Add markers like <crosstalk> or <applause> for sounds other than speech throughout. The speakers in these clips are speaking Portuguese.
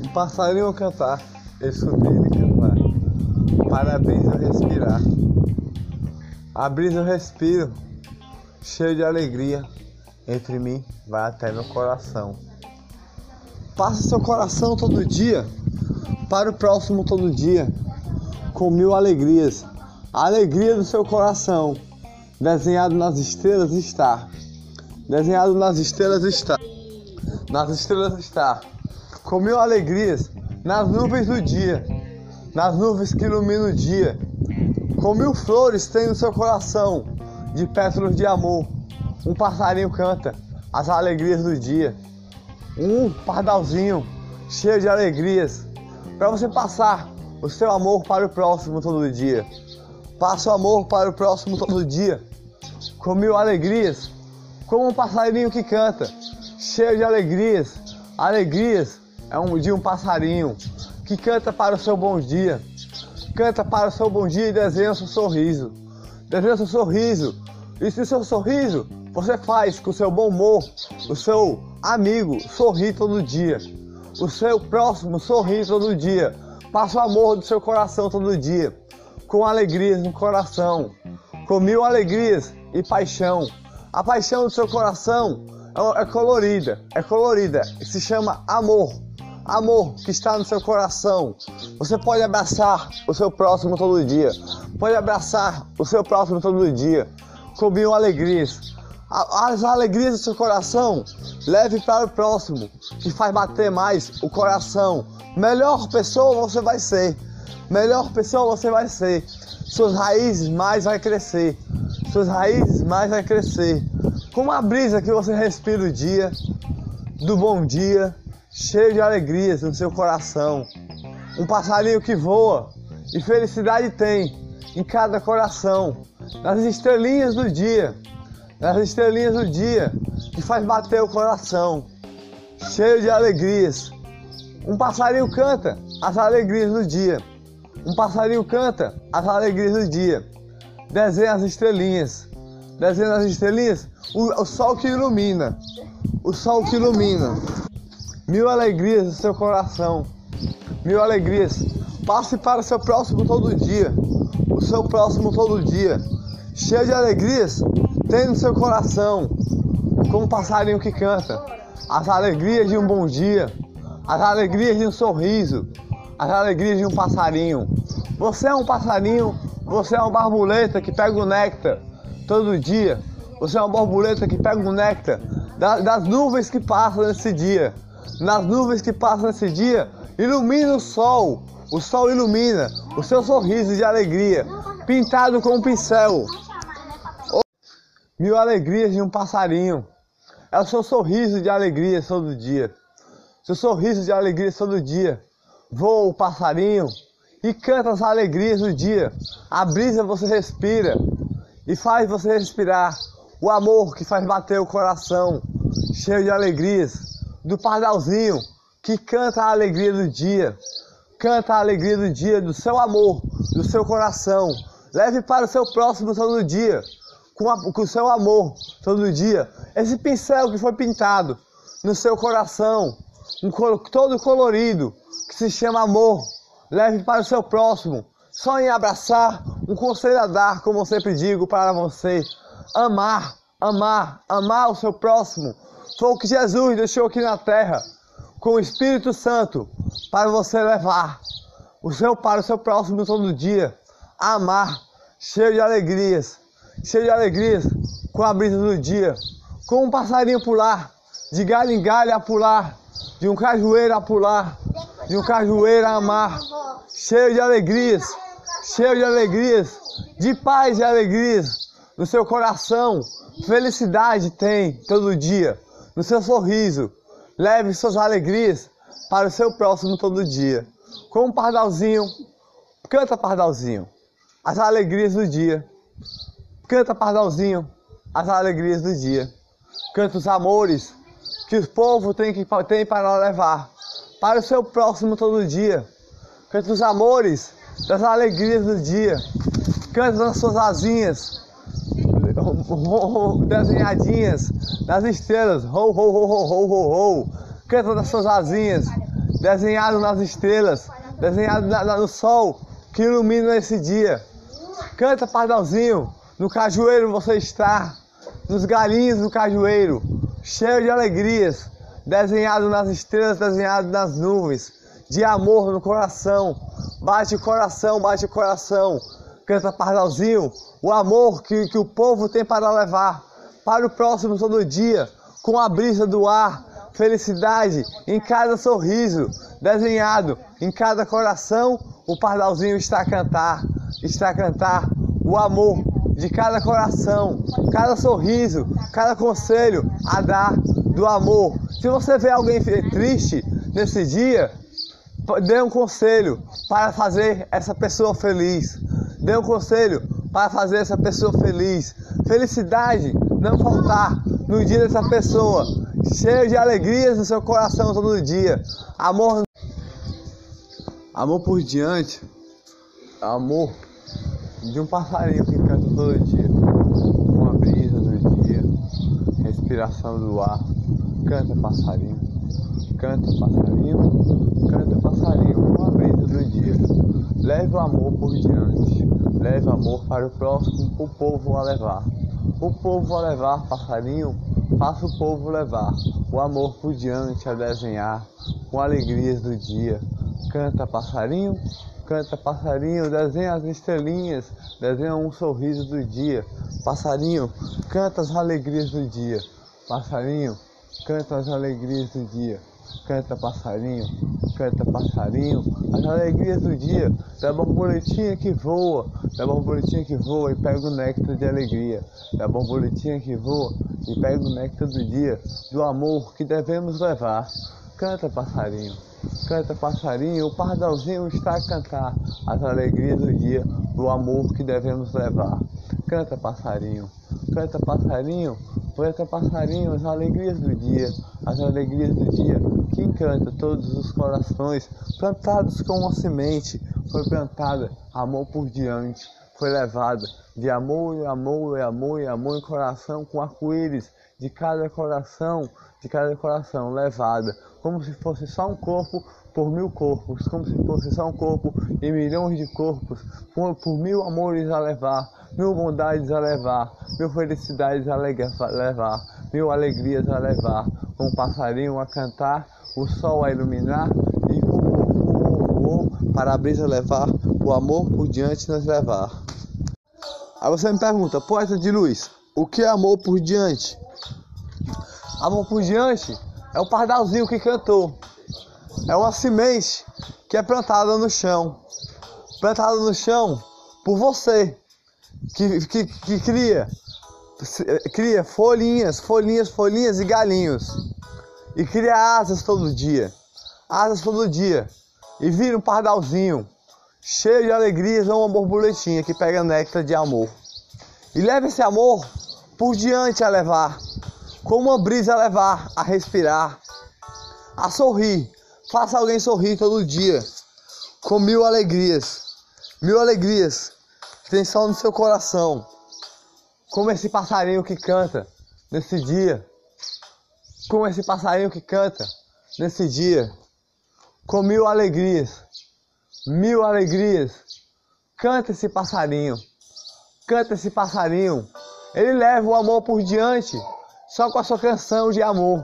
Um passarinho cantar, eu escutei ele cantar. Parabéns eu respirar. A brisa eu respiro, cheio de alegria. Entre mim vai até meu coração. Passa seu coração todo dia, para o próximo todo dia, com mil alegrias. A alegria do seu coração, desenhado nas estrelas está. Desenhado nas estrelas está. Nas estrelas está. Com mil alegrias, nas nuvens do dia, nas nuvens que iluminam o dia. Com mil flores tem no seu coração, de pétalas de amor. Um passarinho canta as alegrias do dia. Um pardalzinho cheio de alegrias, para você passar o seu amor para o próximo todo dia. Passa o amor para o próximo todo dia, com mil alegrias, como um passarinho que canta, cheio de alegrias. Alegrias é um de um passarinho que canta para o seu bom dia, canta para o seu bom dia e desenha o seu sorriso. Desenha o seu sorriso. E se o seu sorriso você faz com o seu bom humor, o seu amigo sorrir todo dia, o seu próximo sorrir todo dia, passa o amor do seu coração todo dia, com alegrias no coração, com mil alegrias e paixão. A paixão do seu coração é colorida, é colorida, se chama amor. Amor que está no seu coração. Você pode abraçar o seu próximo todo dia. Pode abraçar o seu próximo todo dia. Com mil alegrias as alegrias do seu coração, leve para o próximo, que faz bater mais o coração. Melhor pessoa você vai ser, melhor pessoa você vai ser. Suas raízes mais vai crescer, suas raízes mais vai crescer. Como a brisa que você respira o dia, do bom dia, cheio de alegrias no seu coração. Um passarinho que voa e felicidade tem em cada coração, nas estrelinhas do dia nas estrelinhas do dia, que faz bater o coração, cheio de alegrias. Um passarinho canta as alegrias do dia. Um passarinho canta as alegrias do dia. Desenha as estrelinhas. Desenha as estrelinhas, o, o sol que ilumina. O sol que ilumina. Mil alegrias no seu coração. Mil alegrias. Passe para o seu próximo todo dia. O seu próximo todo dia. Cheio de alegrias, tem no seu coração, como um passarinho que canta, as alegrias de um bom dia, as alegrias de um sorriso, as alegrias de um passarinho. Você é um passarinho, você é uma borboleta que pega o néctar todo dia. Você é uma borboleta que pega o néctar das nuvens que passam nesse dia. Nas nuvens que passam nesse dia, ilumina o sol. O sol ilumina o seu sorriso de alegria, pintado com um pincel mil alegrias de um passarinho. É o seu sorriso de alegria todo dia. Seu sorriso de alegria todo dia. Voa o passarinho e canta as alegrias do dia. A brisa você respira e faz você respirar. O amor que faz bater o coração, cheio de alegrias. Do pardalzinho que canta a alegria do dia. Canta a alegria do dia, do seu amor, do seu coração. Leve para o seu próximo todo dia com, a, com o seu amor todo dia. Esse pincel que foi pintado no seu coração, um todo colorido, que se chama amor, leve para o seu próximo. Só em abraçar, um conselho a dar, como eu sempre digo para você: amar, amar, amar o seu próximo. Foi o que Jesus deixou aqui na terra, com o Espírito Santo, para você levar o seu para o seu próximo todo dia. Amar, cheio de alegrias, cheio de alegrias, com a brisa do dia, com um passarinho pular, de galho em galho a pular, de um cajueiro a pular, de um cajueiro amar, cheio de alegrias, cheio de alegrias, de paz e alegrias no seu coração, felicidade tem todo dia, no seu sorriso, leve suas alegrias para o seu próximo todo dia. Com um pardalzinho, canta pardalzinho, as alegrias do dia. Canta, pardalzinho, as alegrias do dia. Canta os amores que o povo tem, que, tem para levar para o seu próximo todo dia. Canta os amores das alegrias do dia. Canta nas suas asinhas, <laughs> desenhadinhas nas estrelas. Ho, ho, ho, ho, ho, ho, ho. Canta das suas asinhas, desenhado nas estrelas, desenhado na, na, no sol que ilumina esse dia. Canta, pardalzinho, no cajueiro você está, nos galinhos do cajueiro, cheio de alegrias, desenhado nas estrelas, desenhado nas nuvens, de amor no coração. Bate o coração, bate o coração. Canta, pardalzinho, o amor que, que o povo tem para levar para o próximo todo dia, com a brisa do ar, felicidade em cada sorriso, desenhado em cada coração, o pardalzinho está a cantar, está a cantar o amor de cada coração, cada sorriso, cada conselho a dar do amor. Se você vê alguém triste nesse dia, dê um conselho para fazer essa pessoa feliz. Dê um conselho para fazer essa pessoa feliz. Felicidade não faltar no dia dessa pessoa. Cheio de alegrias no seu coração todo dia. Amor. Amor por diante. Amor de um passarinho que canta todo dia. Uma brisa no dia. Respiração do ar. Canta passarinho. Canta passarinho. Canta passarinho. Uma brisa do dia. Leve o amor por diante. Leve amor para o próximo, o povo a levar. O povo a levar, passarinho, faça o povo levar. O amor por diante a desenhar, com alegrias do dia. Canta passarinho, canta passarinho, desenha as estrelinhas, desenha um sorriso do dia. Passarinho, canta as alegrias do dia. Passarinho, canta as alegrias do dia. Canta passarinho, canta passarinho, as alegrias do dia, da borboletinha que voa, da borboletinha que voa e pega o néctar de alegria, da borboletinha que voa e pega o néctar do dia, do amor que devemos levar. Canta passarinho, canta passarinho, o pardalzinho está a cantar as alegrias do dia, do amor que devemos levar. Canta passarinho, canta passarinho, canta passarinho, as alegrias do dia, as alegrias do dia. Que encanta todos os corações, plantados com uma semente, foi plantada, amor por diante, foi levada de amor e amor e amor e amor em coração com arco-íris de cada coração, de cada coração levada, como se fosse só um corpo por mil corpos, como se fosse só um corpo e milhões de corpos, por, por mil amores a levar, mil bondades a levar, mil felicidades a levar, mil alegrias a levar, um passarinho a cantar, o sol a iluminar e voou, voou, para a brisa levar, o amor por diante nos levar. Aí você me pergunta, poeta de luz, o que é amor por diante? Amor por diante é o pardalzinho que cantou. É uma semente que é plantada no chão. Plantada no chão por você. Que, que, que cria, cria folhinhas, folhinhas, folhinhas e galinhos. E cria asas todo dia. Asas todo dia. E vira um pardalzinho. Cheio de alegrias uma borboletinha que pega néctar de amor. E leva esse amor por diante a levar. Como uma brisa a levar, a respirar, a sorrir. Faça alguém sorrir todo dia. Com mil alegrias. Mil alegrias que tem só no seu coração. Como esse passarinho que canta nesse dia. Como esse passarinho que canta nesse dia. Com mil alegrias. Mil alegrias. Canta esse passarinho. Canta esse passarinho. Ele leva o amor por diante. Só com a sua canção de amor.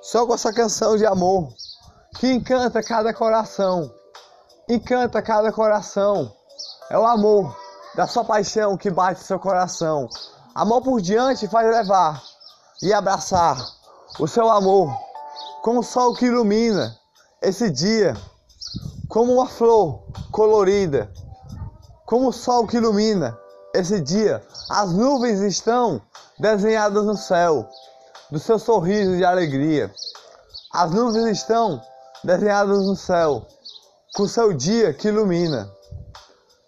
Só com essa canção de amor que encanta cada coração. Encanta cada coração. É o amor da sua paixão que bate seu coração. Amor por diante faz levar e abraçar o seu amor como o sol que ilumina esse dia, como uma flor colorida, como o sol que ilumina esse dia. As nuvens estão desenhadas no céu do seu sorriso de alegria. As nuvens estão desenhadas no céu, com seu dia que ilumina.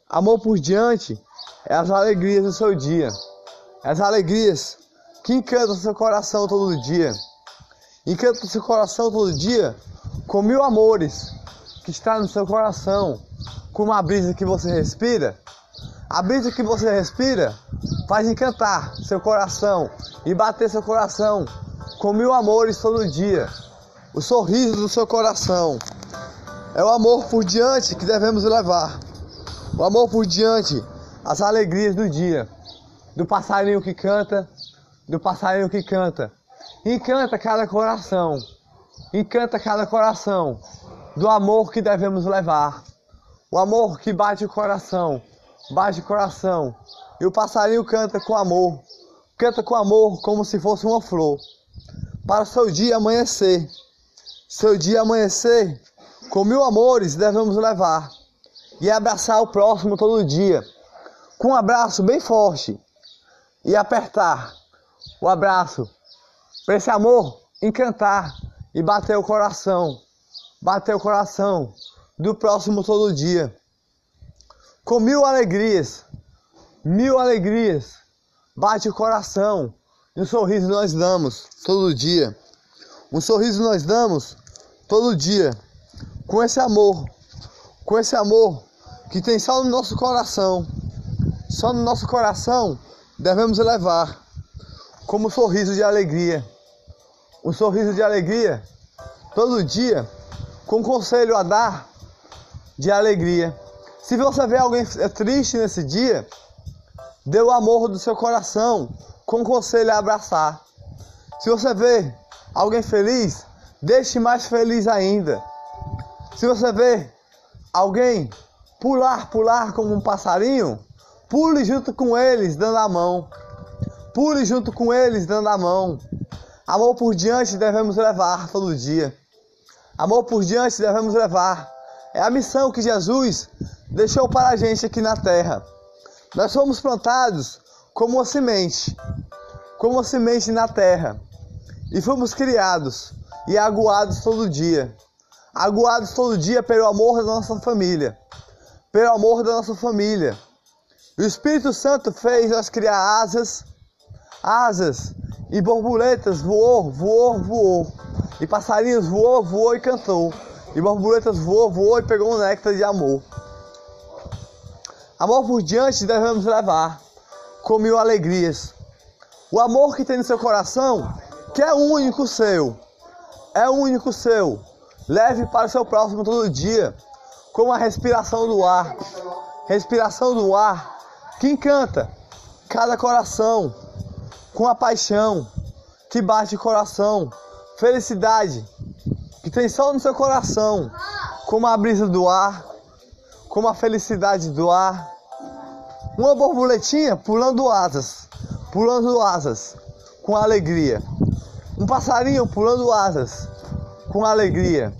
Amor por diante é as alegrias do seu dia, é as alegrias que encantam seu coração todo dia. Encanta seu coração todo dia com mil amores que está no seu coração, com uma brisa que você respira. A brisa que você respira faz encantar seu coração e bater seu coração com mil amores todo dia. O sorriso do seu coração é o amor por diante que devemos levar. O amor por diante, as alegrias do dia, do passarinho que canta, do passarinho que canta. Encanta cada coração, encanta cada coração do amor que devemos levar. O amor que bate o coração, bate o coração. E o passarinho canta com amor, canta com amor como se fosse uma flor. Para o seu dia amanhecer, seu dia amanhecer, com mil amores devemos levar e abraçar o próximo todo dia, com um abraço bem forte e apertar o abraço para esse amor encantar e bater o coração, bater o coração do próximo todo dia, com mil alegrias, mil alegrias, bate o coração e um sorriso nós damos todo dia, um sorriso nós damos todo dia com esse amor, com esse amor que tem só no nosso coração, só no nosso coração devemos levar como um sorriso de alegria, um sorriso de alegria todo dia, com conselho a dar de alegria. Se você vê alguém triste nesse dia, dê o amor do seu coração, com conselho a abraçar. Se você vê alguém feliz, deixe mais feliz ainda. Se você vê alguém pular, pular como um passarinho, pule junto com eles, dando a mão. Pule junto com eles, dando a mão. Amor por diante devemos levar todo dia. Amor por diante devemos levar. É a missão que Jesus deixou para a gente aqui na terra. Nós fomos plantados como uma semente, como uma semente na terra. E fomos criados e aguados todo dia aguados todo dia pelo amor da nossa família. Pelo amor da nossa família. o Espírito Santo fez nós criar asas, asas e borboletas voou, voou, voou. E passarinhos voou, voou e cantou. E borboletas voou, voou e pegou um néctar de amor. Amor por diante devemos levar, com mil alegrias. O amor que tem no seu coração, que é único seu, é único seu. Leve para o seu próximo todo dia, como a respiração do ar. Respiração do ar que encanta cada coração, com a paixão que bate o coração, felicidade que tem só no seu coração, como a brisa do ar, como a felicidade do ar. Uma borboletinha pulando asas, pulando asas, com alegria. Um passarinho pulando asas, com alegria.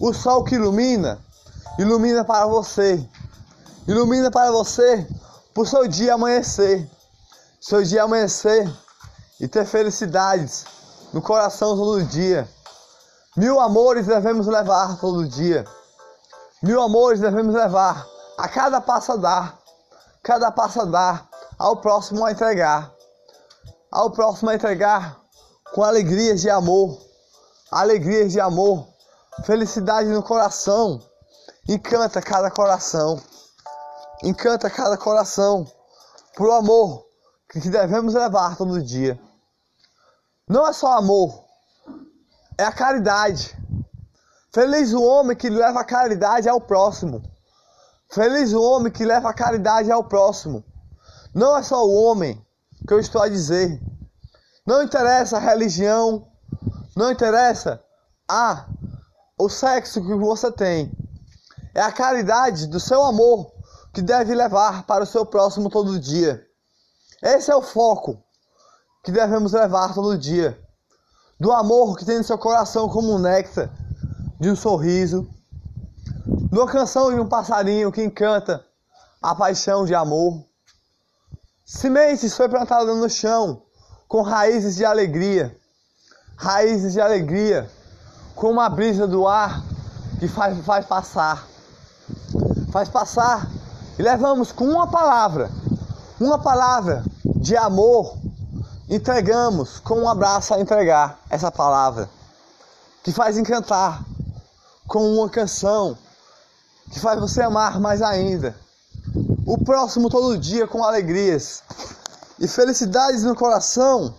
O sol que ilumina, ilumina para você. Ilumina para você, o seu dia amanhecer. Seu dia amanhecer e ter felicidades no coração todo dia. Mil amores devemos levar todo dia. Mil amores devemos levar a cada passo a dar. Cada passo a dar, ao próximo a entregar. Ao próximo a entregar com alegrias de amor alegrias de amor, felicidade no coração. Encanta cada coração. Encanta cada coração pro amor que devemos levar todo dia. Não é só amor, é a caridade. Feliz o homem que leva a caridade ao próximo. Feliz o homem que leva a caridade ao próximo. Não é só o homem que eu estou a dizer. Não interessa a religião, não interessa a o sexo que você tem. É a caridade do seu amor que deve levar para o seu próximo todo dia. Esse é o foco que devemos levar todo dia. Do amor que tem no seu coração como um néctar, de um sorriso, de uma canção de um passarinho que encanta a paixão de amor. Sementes foi plantada no chão com raízes de alegria raízes de alegria, como a brisa do ar que faz, faz passar. Faz passar e levamos com uma palavra, uma palavra de amor, entregamos com um abraço a entregar essa palavra, que faz encantar com uma canção, que faz você amar mais ainda. O próximo todo dia com alegrias. E felicidades no coração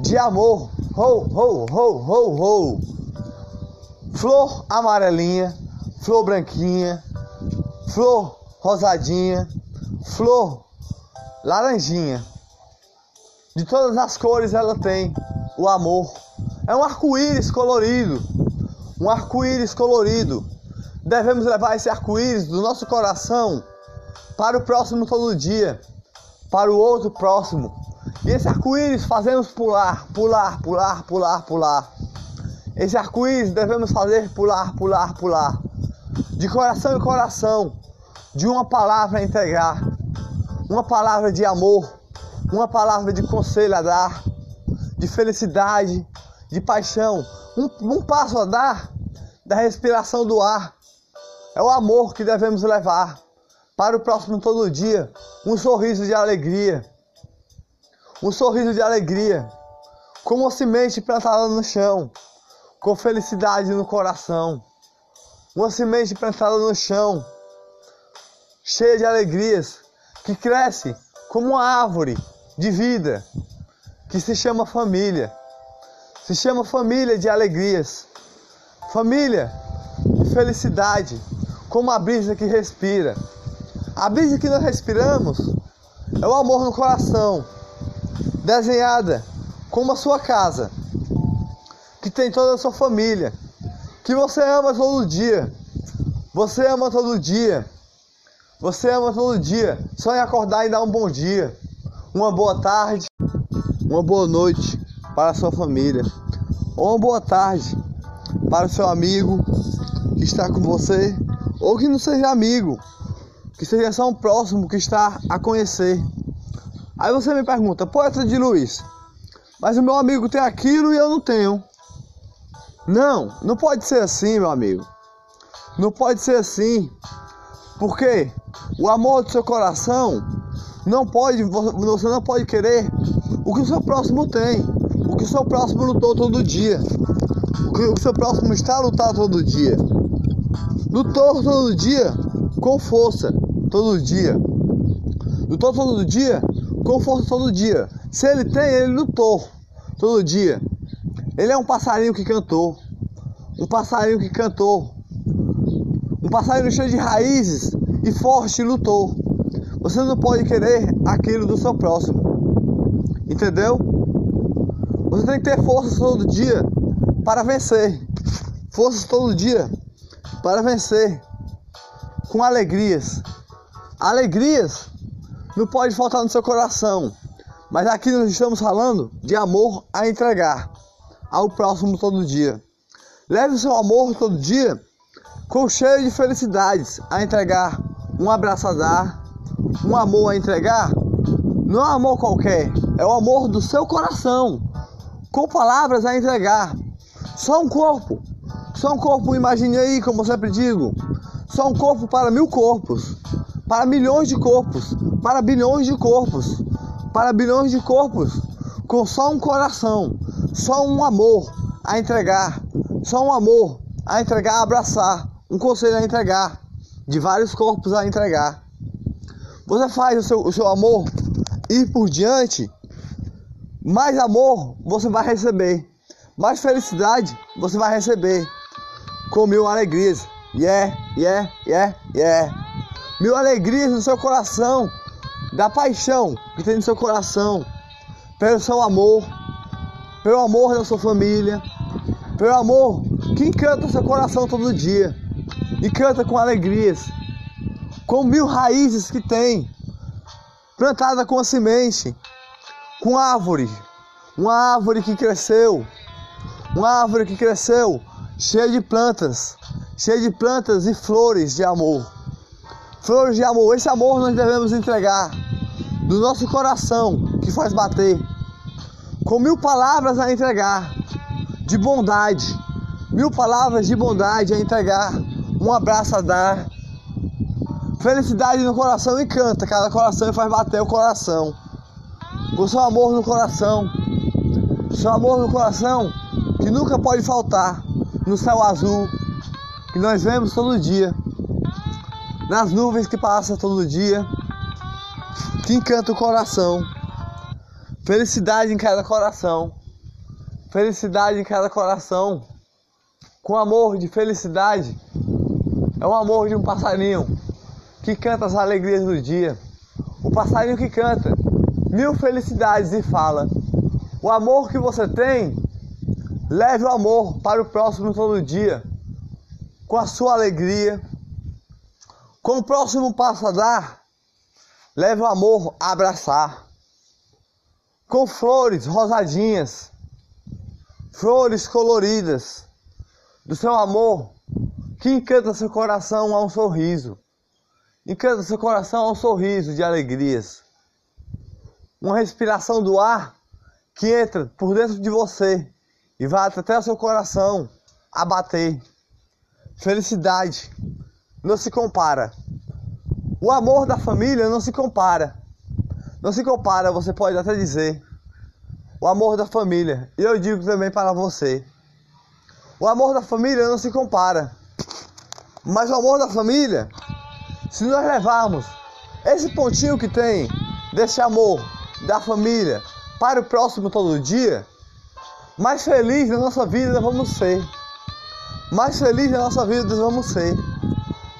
de amor. Ho, ho, ho, ho, ho. Flor amarelinha, flor branquinha, flor rosadinha, flor laranjinha. De todas as cores ela tem o amor. É um arco-íris colorido. Um arco-íris colorido. Devemos levar esse arco-íris do nosso coração para o próximo todo dia, para o outro próximo. E esse arco-íris fazemos pular, pular, pular, pular, pular. Esse arco-íris devemos fazer pular, pular, pular. De coração em coração, de uma palavra a entregar, uma palavra de amor, uma palavra de conselho a dar, de felicidade, de paixão, um, um passo a dar da respiração do ar. É o amor que devemos levar para o próximo todo dia, um sorriso de alegria um sorriso de alegria, como uma semente plantada no chão, com felicidade no coração. Uma semente plantada no chão, cheia de alegrias, que cresce como uma árvore de vida, que se chama família. Se chama família de alegrias, família de felicidade, como a brisa que respira. A brisa que nós respiramos é o amor no coração desenhada como a sua casa, que tem toda a sua família, que você ama todo dia. Você ama todo dia. Você ama todo dia. Só em acordar e dar um bom dia, uma boa tarde, uma boa noite para a sua família, ou uma boa tarde para o seu amigo que está com você, ou que não seja amigo, que seja só um próximo que está a conhecer. Aí você me pergunta, poeta de Luiz, mas o meu amigo tem aquilo e eu não tenho. Não, não pode ser assim, meu amigo. Não pode ser assim. Porque o amor do seu coração não pode, você não pode querer o que o seu próximo tem, o que o seu próximo lutou todo dia, o que o seu próximo está a lutar todo dia. Lutou todo dia com força, todo dia. Lutou todo dia com força todo dia. Se ele tem, ele lutou todo dia. Ele é um passarinho que cantou. Um passarinho que cantou. Um passarinho cheio de raízes e forte lutou. Você não pode querer aquilo do seu próximo. Entendeu? Você tem que ter forças todo dia para vencer. Forças todo dia para vencer. Com alegrias. Alegrias não pode faltar no seu coração. Mas aqui nós estamos falando de amor a entregar ao próximo todo dia. Leve o seu amor todo dia com cheio de felicidades a entregar, um abraço a dar, um amor a entregar. Não é um amor qualquer, é o amor do seu coração, com palavras a entregar. Só um corpo, só um corpo, imagine aí, como eu sempre digo, só um corpo para mil corpos para milhões de corpos, para bilhões de corpos, para bilhões de corpos, com só um coração, só um amor a entregar, só um amor a entregar, a abraçar, um conselho a entregar, de vários corpos a entregar. Você faz o seu, o seu amor ir por diante, mais amor você vai receber, mais felicidade você vai receber, com mil alegrias. Yeah, yeah, yeah, yeah mil alegrias no seu coração, da paixão que tem no seu coração, pelo seu amor, pelo amor da sua família, pelo amor que encanta o seu coração todo dia. E canta com alegrias, com mil raízes que tem, plantada com a semente, com árvore, uma árvore que cresceu, uma árvore que cresceu. Cheia de plantas, cheia de plantas e flores de amor. Flores de amor, esse amor nós devemos entregar do nosso coração que faz bater, com mil palavras a entregar de bondade, mil palavras de bondade a entregar, um abraço a dar, felicidade no coração e canta, cada coração faz bater o coração, com seu amor no coração, seu amor no coração que nunca pode faltar no céu azul que nós vemos todo dia nas nuvens que passa todo dia, que encanta o coração, Felicidade em cada coração. Felicidade em cada coração. Com amor de felicidade. É o amor de um passarinho que canta as alegrias do dia. O passarinho que canta mil felicidades e fala: O amor que você tem, leve o amor para o próximo todo dia. Com a sua alegria. Com o próximo passo a dar, leve o amor a abraçar com flores rosadinhas, flores coloridas do seu amor que encanta seu coração a um sorriso. Encanta seu coração a um sorriso de alegrias. Uma respiração do ar que entra por dentro de você e vai até o seu coração a bater. Felicidade não se compara. O amor da família não se compara. Não se compara, você pode até dizer, o amor da família. E eu digo também para você: o amor da família não se compara. Mas o amor da família, se nós levarmos esse pontinho que tem desse amor da família para o próximo todo dia, mais feliz na nossa vida vamos ser. Mais feliz na nossa vida nós vamos ser.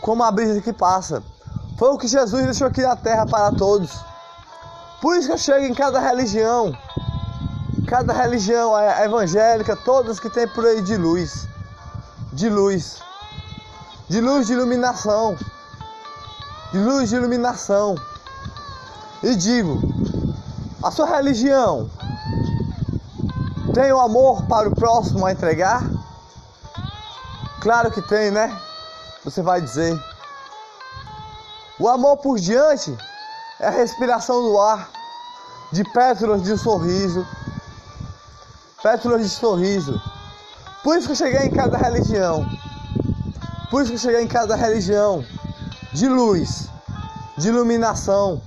Como a brisa que passa. Foi o que Jesus deixou aqui na terra para todos. Por isso que eu chego em cada religião, cada religião evangélica, todas que tem por aí de luz, de luz, de luz de iluminação, de luz de iluminação. E digo, a sua religião tem o amor para o próximo a entregar? Claro que tem, né? Você vai dizer. O amor por diante é a respiração do ar, de pétalas de sorriso, pétalas de sorriso. Por isso que eu cheguei em cada religião, por isso que eu cheguei em cada religião, de luz, de iluminação,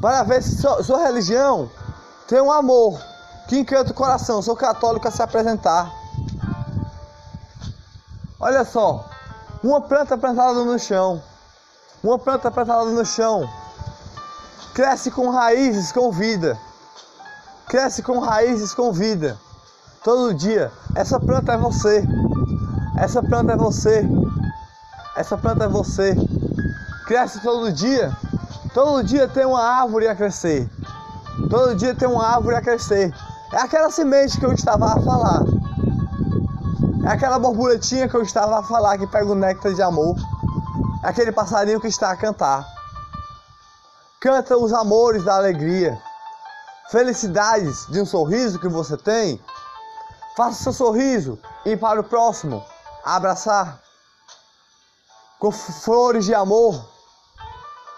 para ver se sua, sua religião tem um amor que encanta o coração. Sou católico a se apresentar. Olha só, uma planta plantada no chão, uma planta plantada no chão Cresce com raízes com vida. Cresce com raízes com vida. Todo dia. Essa planta é você. Essa planta é você. Essa planta é você. Cresce todo dia. Todo dia tem uma árvore a crescer. Todo dia tem uma árvore a crescer. É aquela semente que eu estava a falar. É aquela borboletinha que eu estava a falar que pega o néctar de amor. É aquele passarinho que está a cantar. Canta os amores da alegria, felicidades de um sorriso que você tem. Faça seu sorriso ir para o próximo, abraçar com flores de amor,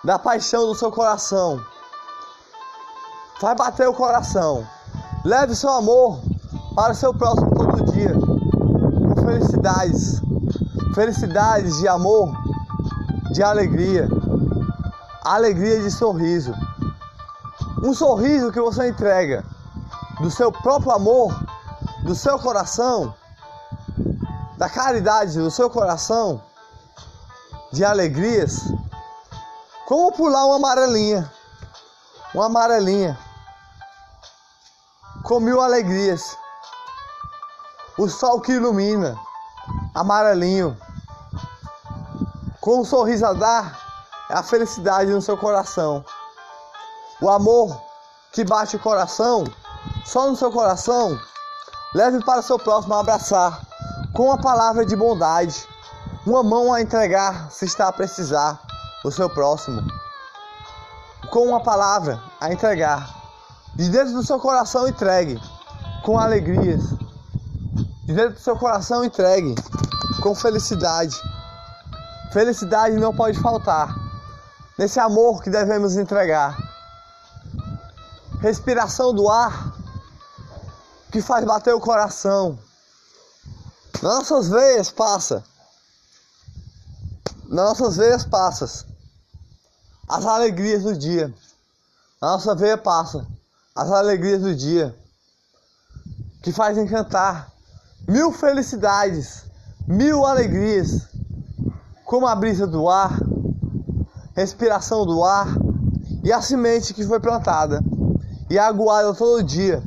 da paixão do seu coração. Vai bater o coração. Leve seu amor para o seu próximo todo dia. Felicidades. Felicidades de amor, de alegria alegria de sorriso. Um sorriso que você entrega do seu próprio amor, do seu coração, da caridade do seu coração, de alegrias. Como pular uma amarelinha, uma amarelinha, com mil alegrias. O sol que ilumina, amarelinho, com um sorriso a dar é a felicidade no seu coração. O amor que bate o coração, só no seu coração, leve para seu próximo a abraçar, com a palavra de bondade, uma mão a entregar se está a precisar, o seu próximo. Com uma palavra a entregar, de dentro do seu coração entregue, com alegrias. De dentro do seu coração entregue, com felicidade. Felicidade não pode faltar nesse amor que devemos entregar. Respiração do ar que faz bater o coração. Nas nossas veias passa. Nas nossas veias passa as alegrias do dia. Na nossa veia passa as alegrias do dia que faz encantar mil felicidades, mil alegrias, como a brisa do ar respiração do ar e a semente que foi plantada, e aguarda todo dia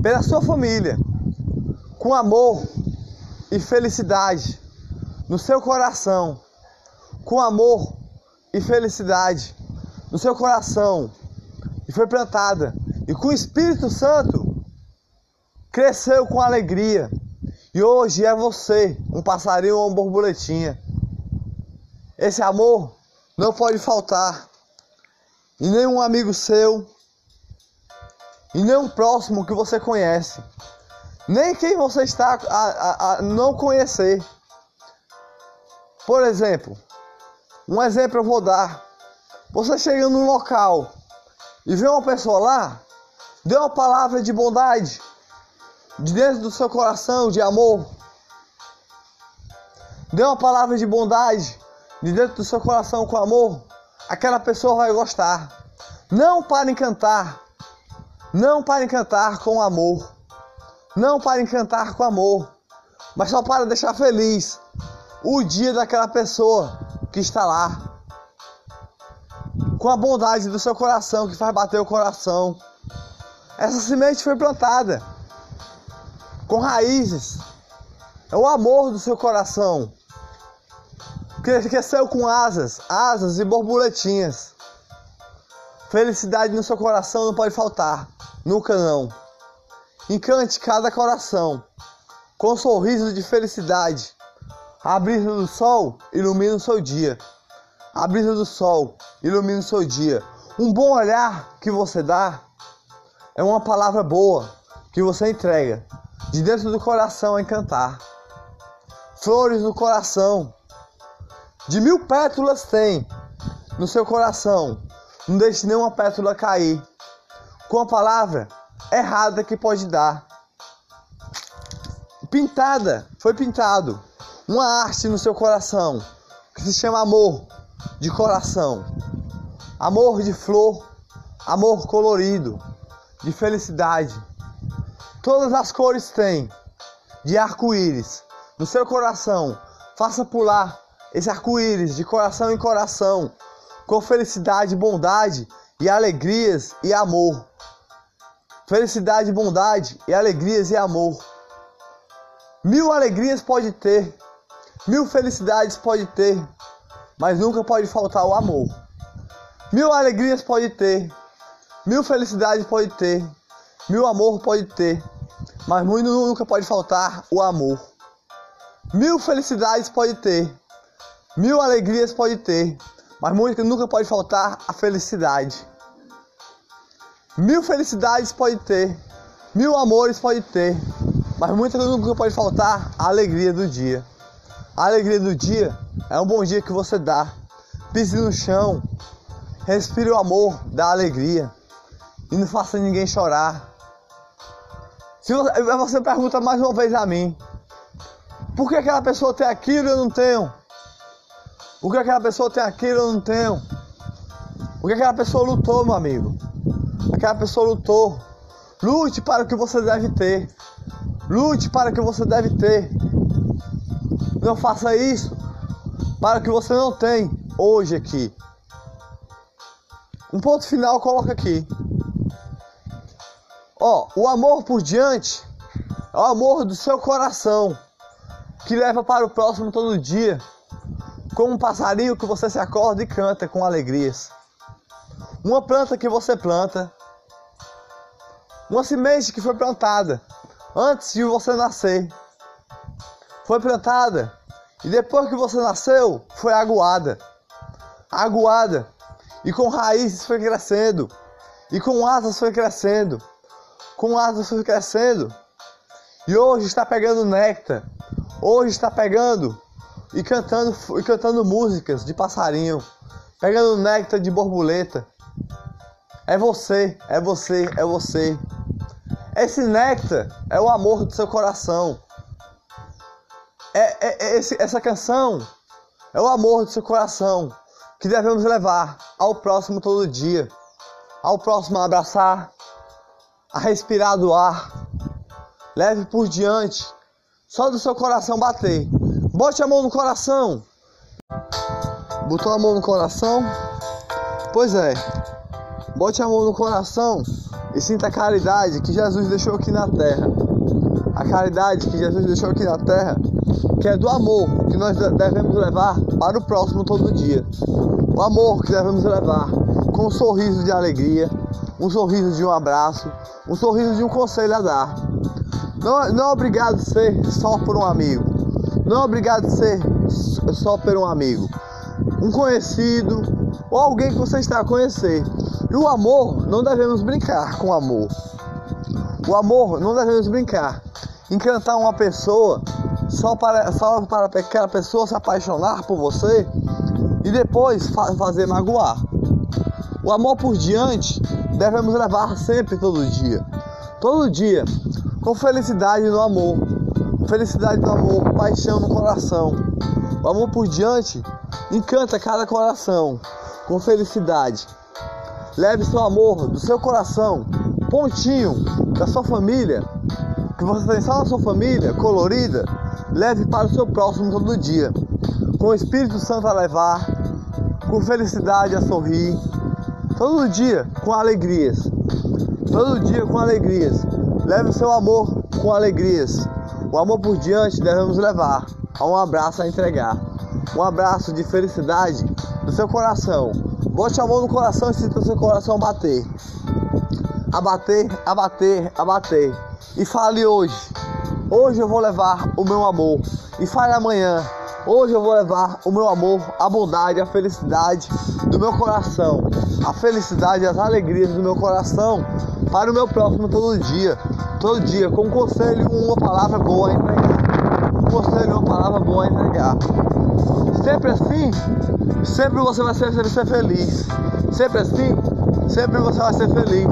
pela sua família, com amor e felicidade no seu coração, com amor e felicidade no seu coração, e foi plantada, e com o Espírito Santo cresceu com alegria. E hoje é você, um passarinho ou uma borboletinha. Esse amor não pode faltar. E nenhum amigo seu, e nem um próximo que você conhece, nem quem você está a, a, a não conhecer. Por exemplo, um exemplo eu vou dar. Você chega num local e vê uma pessoa lá, dê uma palavra de bondade, de dentro do seu coração, de amor. Dê uma palavra de bondade, de dentro do seu coração com amor. Aquela pessoa vai gostar. Não para encantar, não para encantar com amor. Não para encantar com amor. Mas só para deixar feliz o dia daquela pessoa que está lá. Com a bondade do seu coração que faz bater o coração. Essa semente foi plantada com raízes. É o amor do seu coração. Cresceu com asas, asas e borboletinhas. Felicidade no seu coração não pode faltar. Nunca não. Encante cada coração com um sorriso de felicidade. A brisa do sol ilumina o seu dia. A brisa do sol ilumina o seu dia. Um bom olhar que você dá é uma palavra boa que você entrega de dentro do coração a encantar. Flores no coração, de mil pétalas tem no seu coração. Não deixe nenhuma pétala cair com a palavra errada que pode dar. Pintada, foi pintado uma arte no seu coração que se chama amor de coração. Amor de flor, amor colorido, de felicidade. Todas as cores tem de arco-íris no seu coração. Faça pular esse arco-íris de coração em coração, com felicidade, bondade e alegrias e amor. Felicidade, bondade e alegrias e amor. Mil alegrias pode ter, mil felicidades pode ter, mas nunca pode faltar o amor. Mil alegrias pode ter, mil felicidades pode ter, mil amor pode ter, mas muito nunca pode faltar o amor. Mil felicidades pode ter, mil alegrias pode ter, mas muito nunca pode faltar a felicidade. Mil felicidades pode ter, mil amores pode ter, mas muitas nunca pode faltar a alegria do dia. A alegria do dia é um bom dia que você dá. Pise no chão, respire o amor da alegria e não faça ninguém chorar. Se você, você pergunta mais uma vez a mim, por que aquela pessoa tem aquilo e eu não tenho? Por que aquela pessoa tem aquilo e eu não tenho? Por que aquela pessoa lutou, meu amigo? Aquela pessoa lutou. Lute para o que você deve ter. Lute para o que você deve ter. Não faça isso para o que você não tem hoje aqui. Um ponto final coloca aqui. Ó, o amor por diante é o amor do seu coração que leva para o próximo todo dia, como um passarinho que você se acorda e canta com alegrias. Uma planta que você planta uma semente que foi plantada antes de você nascer. Foi plantada e depois que você nasceu, foi aguada. Aguada. E com raízes foi crescendo. E com asas foi crescendo. Com asas crescendo. E hoje está pegando néctar. Hoje está pegando e cantando, e cantando músicas de passarinho. Pegando néctar de borboleta. É você, é você, é você. Esse néctar é o amor do seu coração. É, é, é esse, essa canção é o amor do seu coração que devemos levar ao próximo todo dia. Ao próximo abraçar, a respirar do ar. Leve por diante, só do seu coração bater. Bote a mão no coração. Botou a mão no coração? Pois é. Bote amor no coração e sinta a caridade que Jesus deixou aqui na terra. A caridade que Jesus deixou aqui na terra, que é do amor que nós devemos levar para o próximo todo dia. O amor que devemos levar com um sorriso de alegria, um sorriso de um abraço, um sorriso de um conselho a dar. Não, não é obrigado a ser só por um amigo. Não é obrigado a ser só por um amigo. Um conhecido ou alguém que você está a conhecer. E o amor, não devemos brincar com o amor. O amor, não devemos brincar. Encantar uma pessoa só para, só para aquela pessoa se apaixonar por você e depois fa fazer magoar. O amor por diante devemos levar sempre, todo dia. Todo dia, com felicidade no amor. Felicidade no amor, paixão no coração. O amor por diante encanta cada coração com felicidade. Leve seu amor do seu coração, pontinho da sua família, que você tem só na sua família, colorida, leve para o seu próximo todo dia. Com o Espírito Santo a levar, com felicidade a sorrir, todo dia com alegrias. Todo dia com alegrias. Leve o seu amor com alegrias. O amor por diante devemos levar a um abraço a entregar. Um abraço de felicidade do seu coração Bote a mão no coração e sinta o seu coração bater. Abater, abater, abater. E fale hoje. Hoje eu vou levar o meu amor. E fale amanhã. Hoje eu vou levar o meu amor, a bondade, a felicidade do meu coração. A felicidade as alegrias do meu coração para o meu próximo todo dia. Todo dia, com um conselho, uma palavra boa a entregar. Um conselho, uma palavra boa a entregar. Sempre assim, sempre você vai ser, ser feliz. Sempre assim, sempre você vai ser feliz.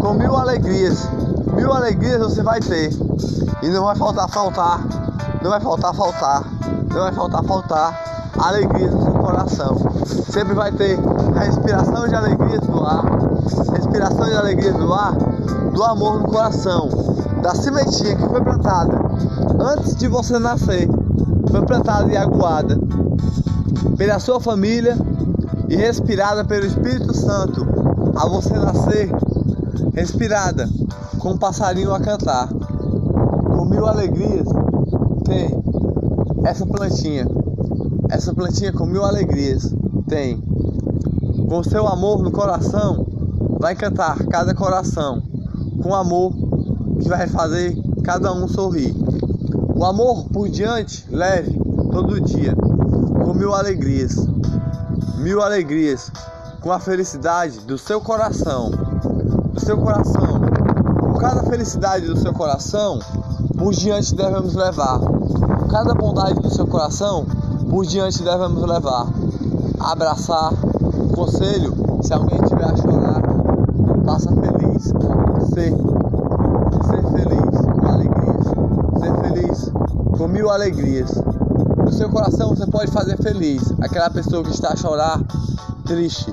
Com mil alegrias. Mil alegrias você vai ter. E não vai faltar faltar. Não vai faltar faltar. Não vai faltar faltar alegria no seu coração. Sempre vai ter respiração de alegria no ar. Respiração de alegria no ar. Do amor no coração. Da sementinha que foi plantada antes de você nascer. Foi plantada e aguada pela sua família e respirada pelo Espírito Santo a você nascer, respirada com um passarinho a cantar. Com mil alegrias tem essa plantinha. Essa plantinha com mil alegrias tem. Com seu amor no coração, vai cantar cada coração. Com amor que vai fazer cada um sorrir. O amor por diante, leve, todo dia com mil alegrias, mil alegrias, com a felicidade do seu coração, do seu coração, com cada felicidade do seu coração, por diante devemos levar, cada bondade do seu coração, por diante devemos levar, abraçar, conselho, se alguém tiver a chorar, faça feliz, ser, ser feliz, com alegrias, ser feliz, com mil alegrias no seu coração você pode fazer feliz aquela pessoa que está a chorar, triste.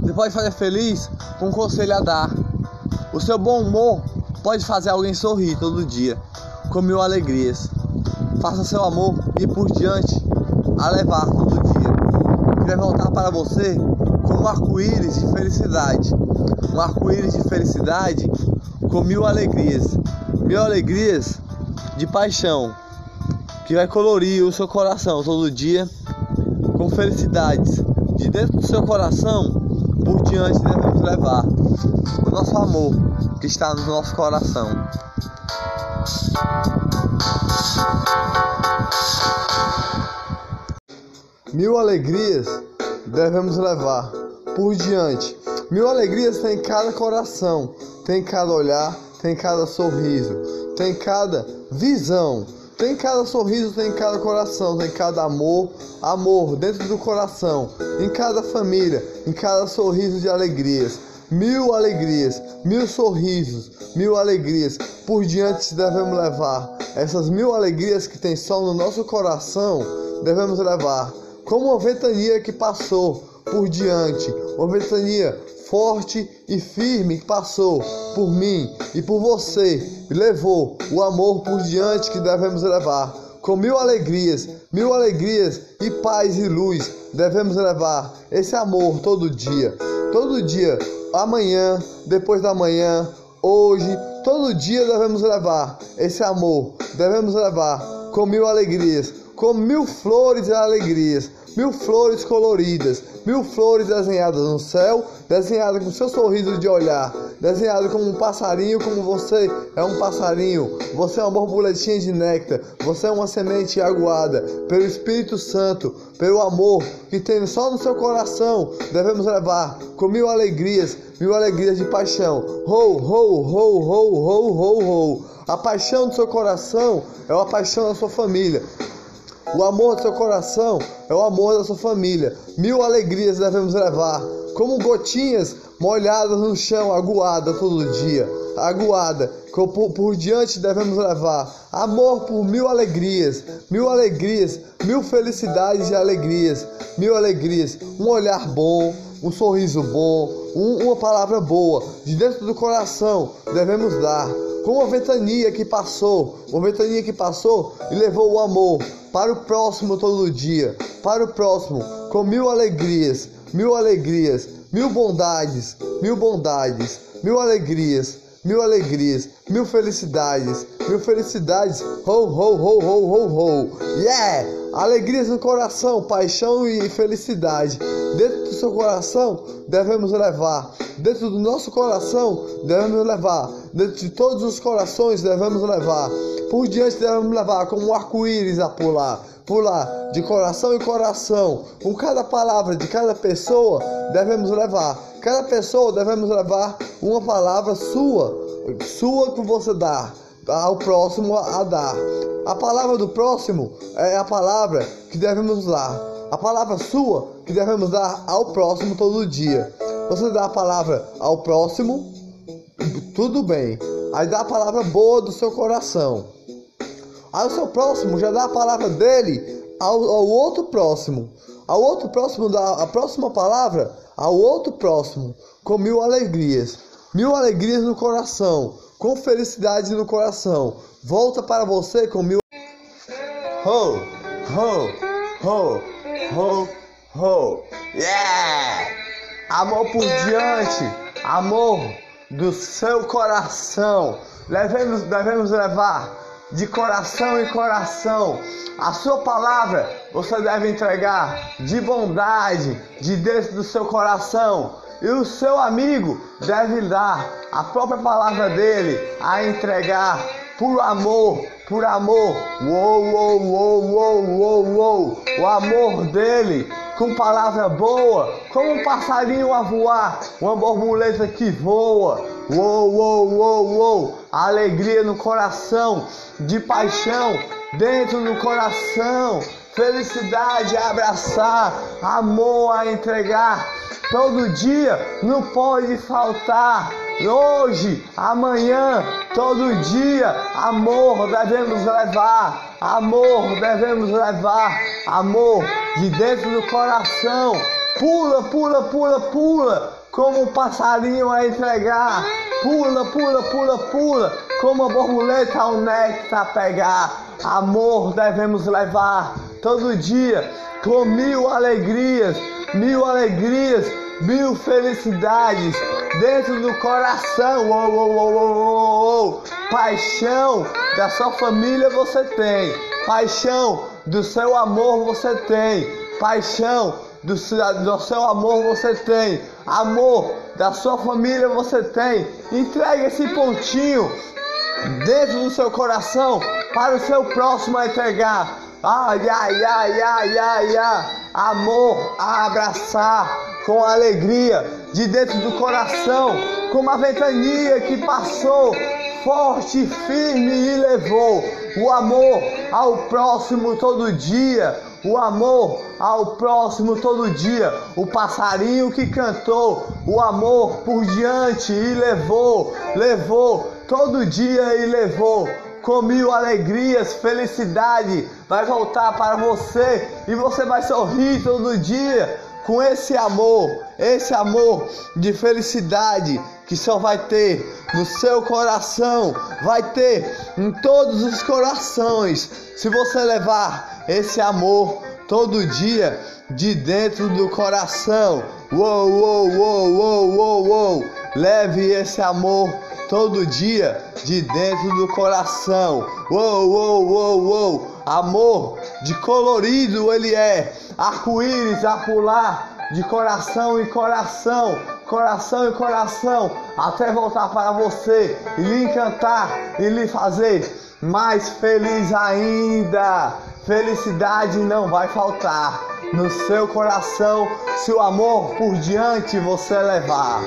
Você pode fazer feliz com um conselho a dar. O seu bom humor pode fazer alguém sorrir todo dia, com mil alegrias. Faça seu amor e por diante a levar todo dia. Que vai voltar para você com um arco-íris de felicidade. Um arco-íris de felicidade com mil alegrias. Mil alegrias de paixão que vai colorir o seu coração todo dia com felicidades. De dentro do seu coração, por diante devemos levar o nosso amor que está no nosso coração. Mil alegrias devemos levar por diante. Mil alegrias tem cada coração, tem cada olhar, tem cada sorriso, tem cada visão tem cada sorriso, tem cada coração, tem cada amor, amor dentro do coração, em cada família, em cada sorriso de alegrias. Mil alegrias, mil sorrisos, mil alegrias por diante devemos levar. Essas mil alegrias que tem só no nosso coração, devemos levar. Como uma ventania que passou por diante, uma ventania forte e firme que passou por mim e por você e levou o amor por diante que devemos levar. Com mil alegrias, mil alegrias e paz e luz devemos levar esse amor todo dia. todo dia, amanhã, depois da manhã, hoje, todo dia devemos levar esse amor, devemos levar com mil alegrias, com mil flores e alegrias, mil flores coloridas, mil flores desenhadas no céu, desenhadas com seu sorriso de olhar, desenhado como um passarinho, como você é um passarinho, você é uma borboletinha de néctar, você é uma semente aguada pelo Espírito Santo, pelo amor que tem só no seu coração, devemos levar com mil alegrias, mil alegrias de paixão. Ho, ho, ho, ho, ho, ho, ho. A paixão do seu coração é a paixão da sua família. O amor do seu coração é o amor da sua família. Mil alegrias devemos levar, como gotinhas molhadas no chão, aguada todo dia. Aguada, por, por diante devemos levar. Amor por mil alegrias, mil alegrias, mil felicidades e alegrias, mil alegrias. Um olhar bom, um sorriso bom, um, uma palavra boa, de dentro do coração devemos dar. Como uma ventania que passou, uma ventania que passou e levou o amor para o próximo todo dia, para o próximo, com mil alegrias, mil alegrias, mil bondades, mil bondades, mil alegrias, mil alegrias, mil felicidades, mil felicidades, ho, ho, ho, ho, ho, ho, yeah! Alegrias no coração, paixão e felicidade. Dentro do seu coração devemos levar, dentro do nosso coração devemos levar, dentro de todos os corações devemos levar. Por diante devemos levar como um arco-íris a pular, pular de coração em coração. Com cada palavra de cada pessoa devemos levar. Cada pessoa devemos levar uma palavra sua, sua que você dá ao próximo a dar. A palavra do próximo é a palavra que devemos dar. A palavra sua que devemos dar ao próximo todo dia. Você dá a palavra ao próximo, tudo bem. Aí dá a palavra boa do seu coração. Aí o seu próximo já dá a palavra dele ao, ao outro próximo. Ao outro próximo dá a próxima palavra ao outro próximo, com mil alegrias. Mil alegrias no coração, com felicidade no coração. Volta para você com mil. Ho, ho, ho, ho, ho. Yeah! Amor por diante, amor do seu coração. Devemos, devemos levar de coração em coração. A sua palavra você deve entregar de bondade, de dentro do seu coração. E o seu amigo deve dar a própria palavra dele a entregar por amor, por amor. Uou, uou, uou, uou, uou, uou. O amor dele com palavra boa, como um passarinho a voar, uma borboleta que voa. Uou, uou, uou, uou. Alegria no coração, de paixão dentro do coração, felicidade a abraçar, amor a entregar. Todo dia não pode faltar. Hoje, amanhã, todo dia, amor devemos levar, amor devemos levar, amor de dentro do coração. Pula, pula, pula, pula, como um passarinho a entregar. Pula, pula, pula, pula, como a borboleta ao néctar pegar. Amor devemos levar todo dia, com mil alegrias, mil alegrias, mil felicidades dentro do coração. Oh, oh, oh, oh. Paixão da sua família você tem, paixão do seu amor você tem, paixão do do seu amor você tem, amor da sua família você tem. Entregue esse pontinho dentro do seu coração para o seu próximo a entregar. Ai, ai, ai, ai, ai, ai. Amor a abraçar com alegria de dentro do coração, como a ventania que passou forte, firme e levou o amor ao próximo todo dia, o amor ao próximo todo dia, o passarinho que cantou o amor por diante e levou, levou todo dia e levou com mil alegrias, felicidade vai voltar para você e você vai sorrir todo dia com esse amor, esse amor de felicidade que só vai ter no seu coração, vai ter em todos os corações. Se você levar esse amor todo dia de dentro do coração. Uou, uou, uou, uou, uou, uou. Leve esse amor todo dia de dentro do coração. Uou, uou, uou, uou. Amor de colorido ele é. Arco-íris a pular de coração em coração, coração em coração, até voltar para você e lhe encantar e lhe fazer mais feliz ainda. Felicidade não vai faltar no seu coração se o amor por diante você levar.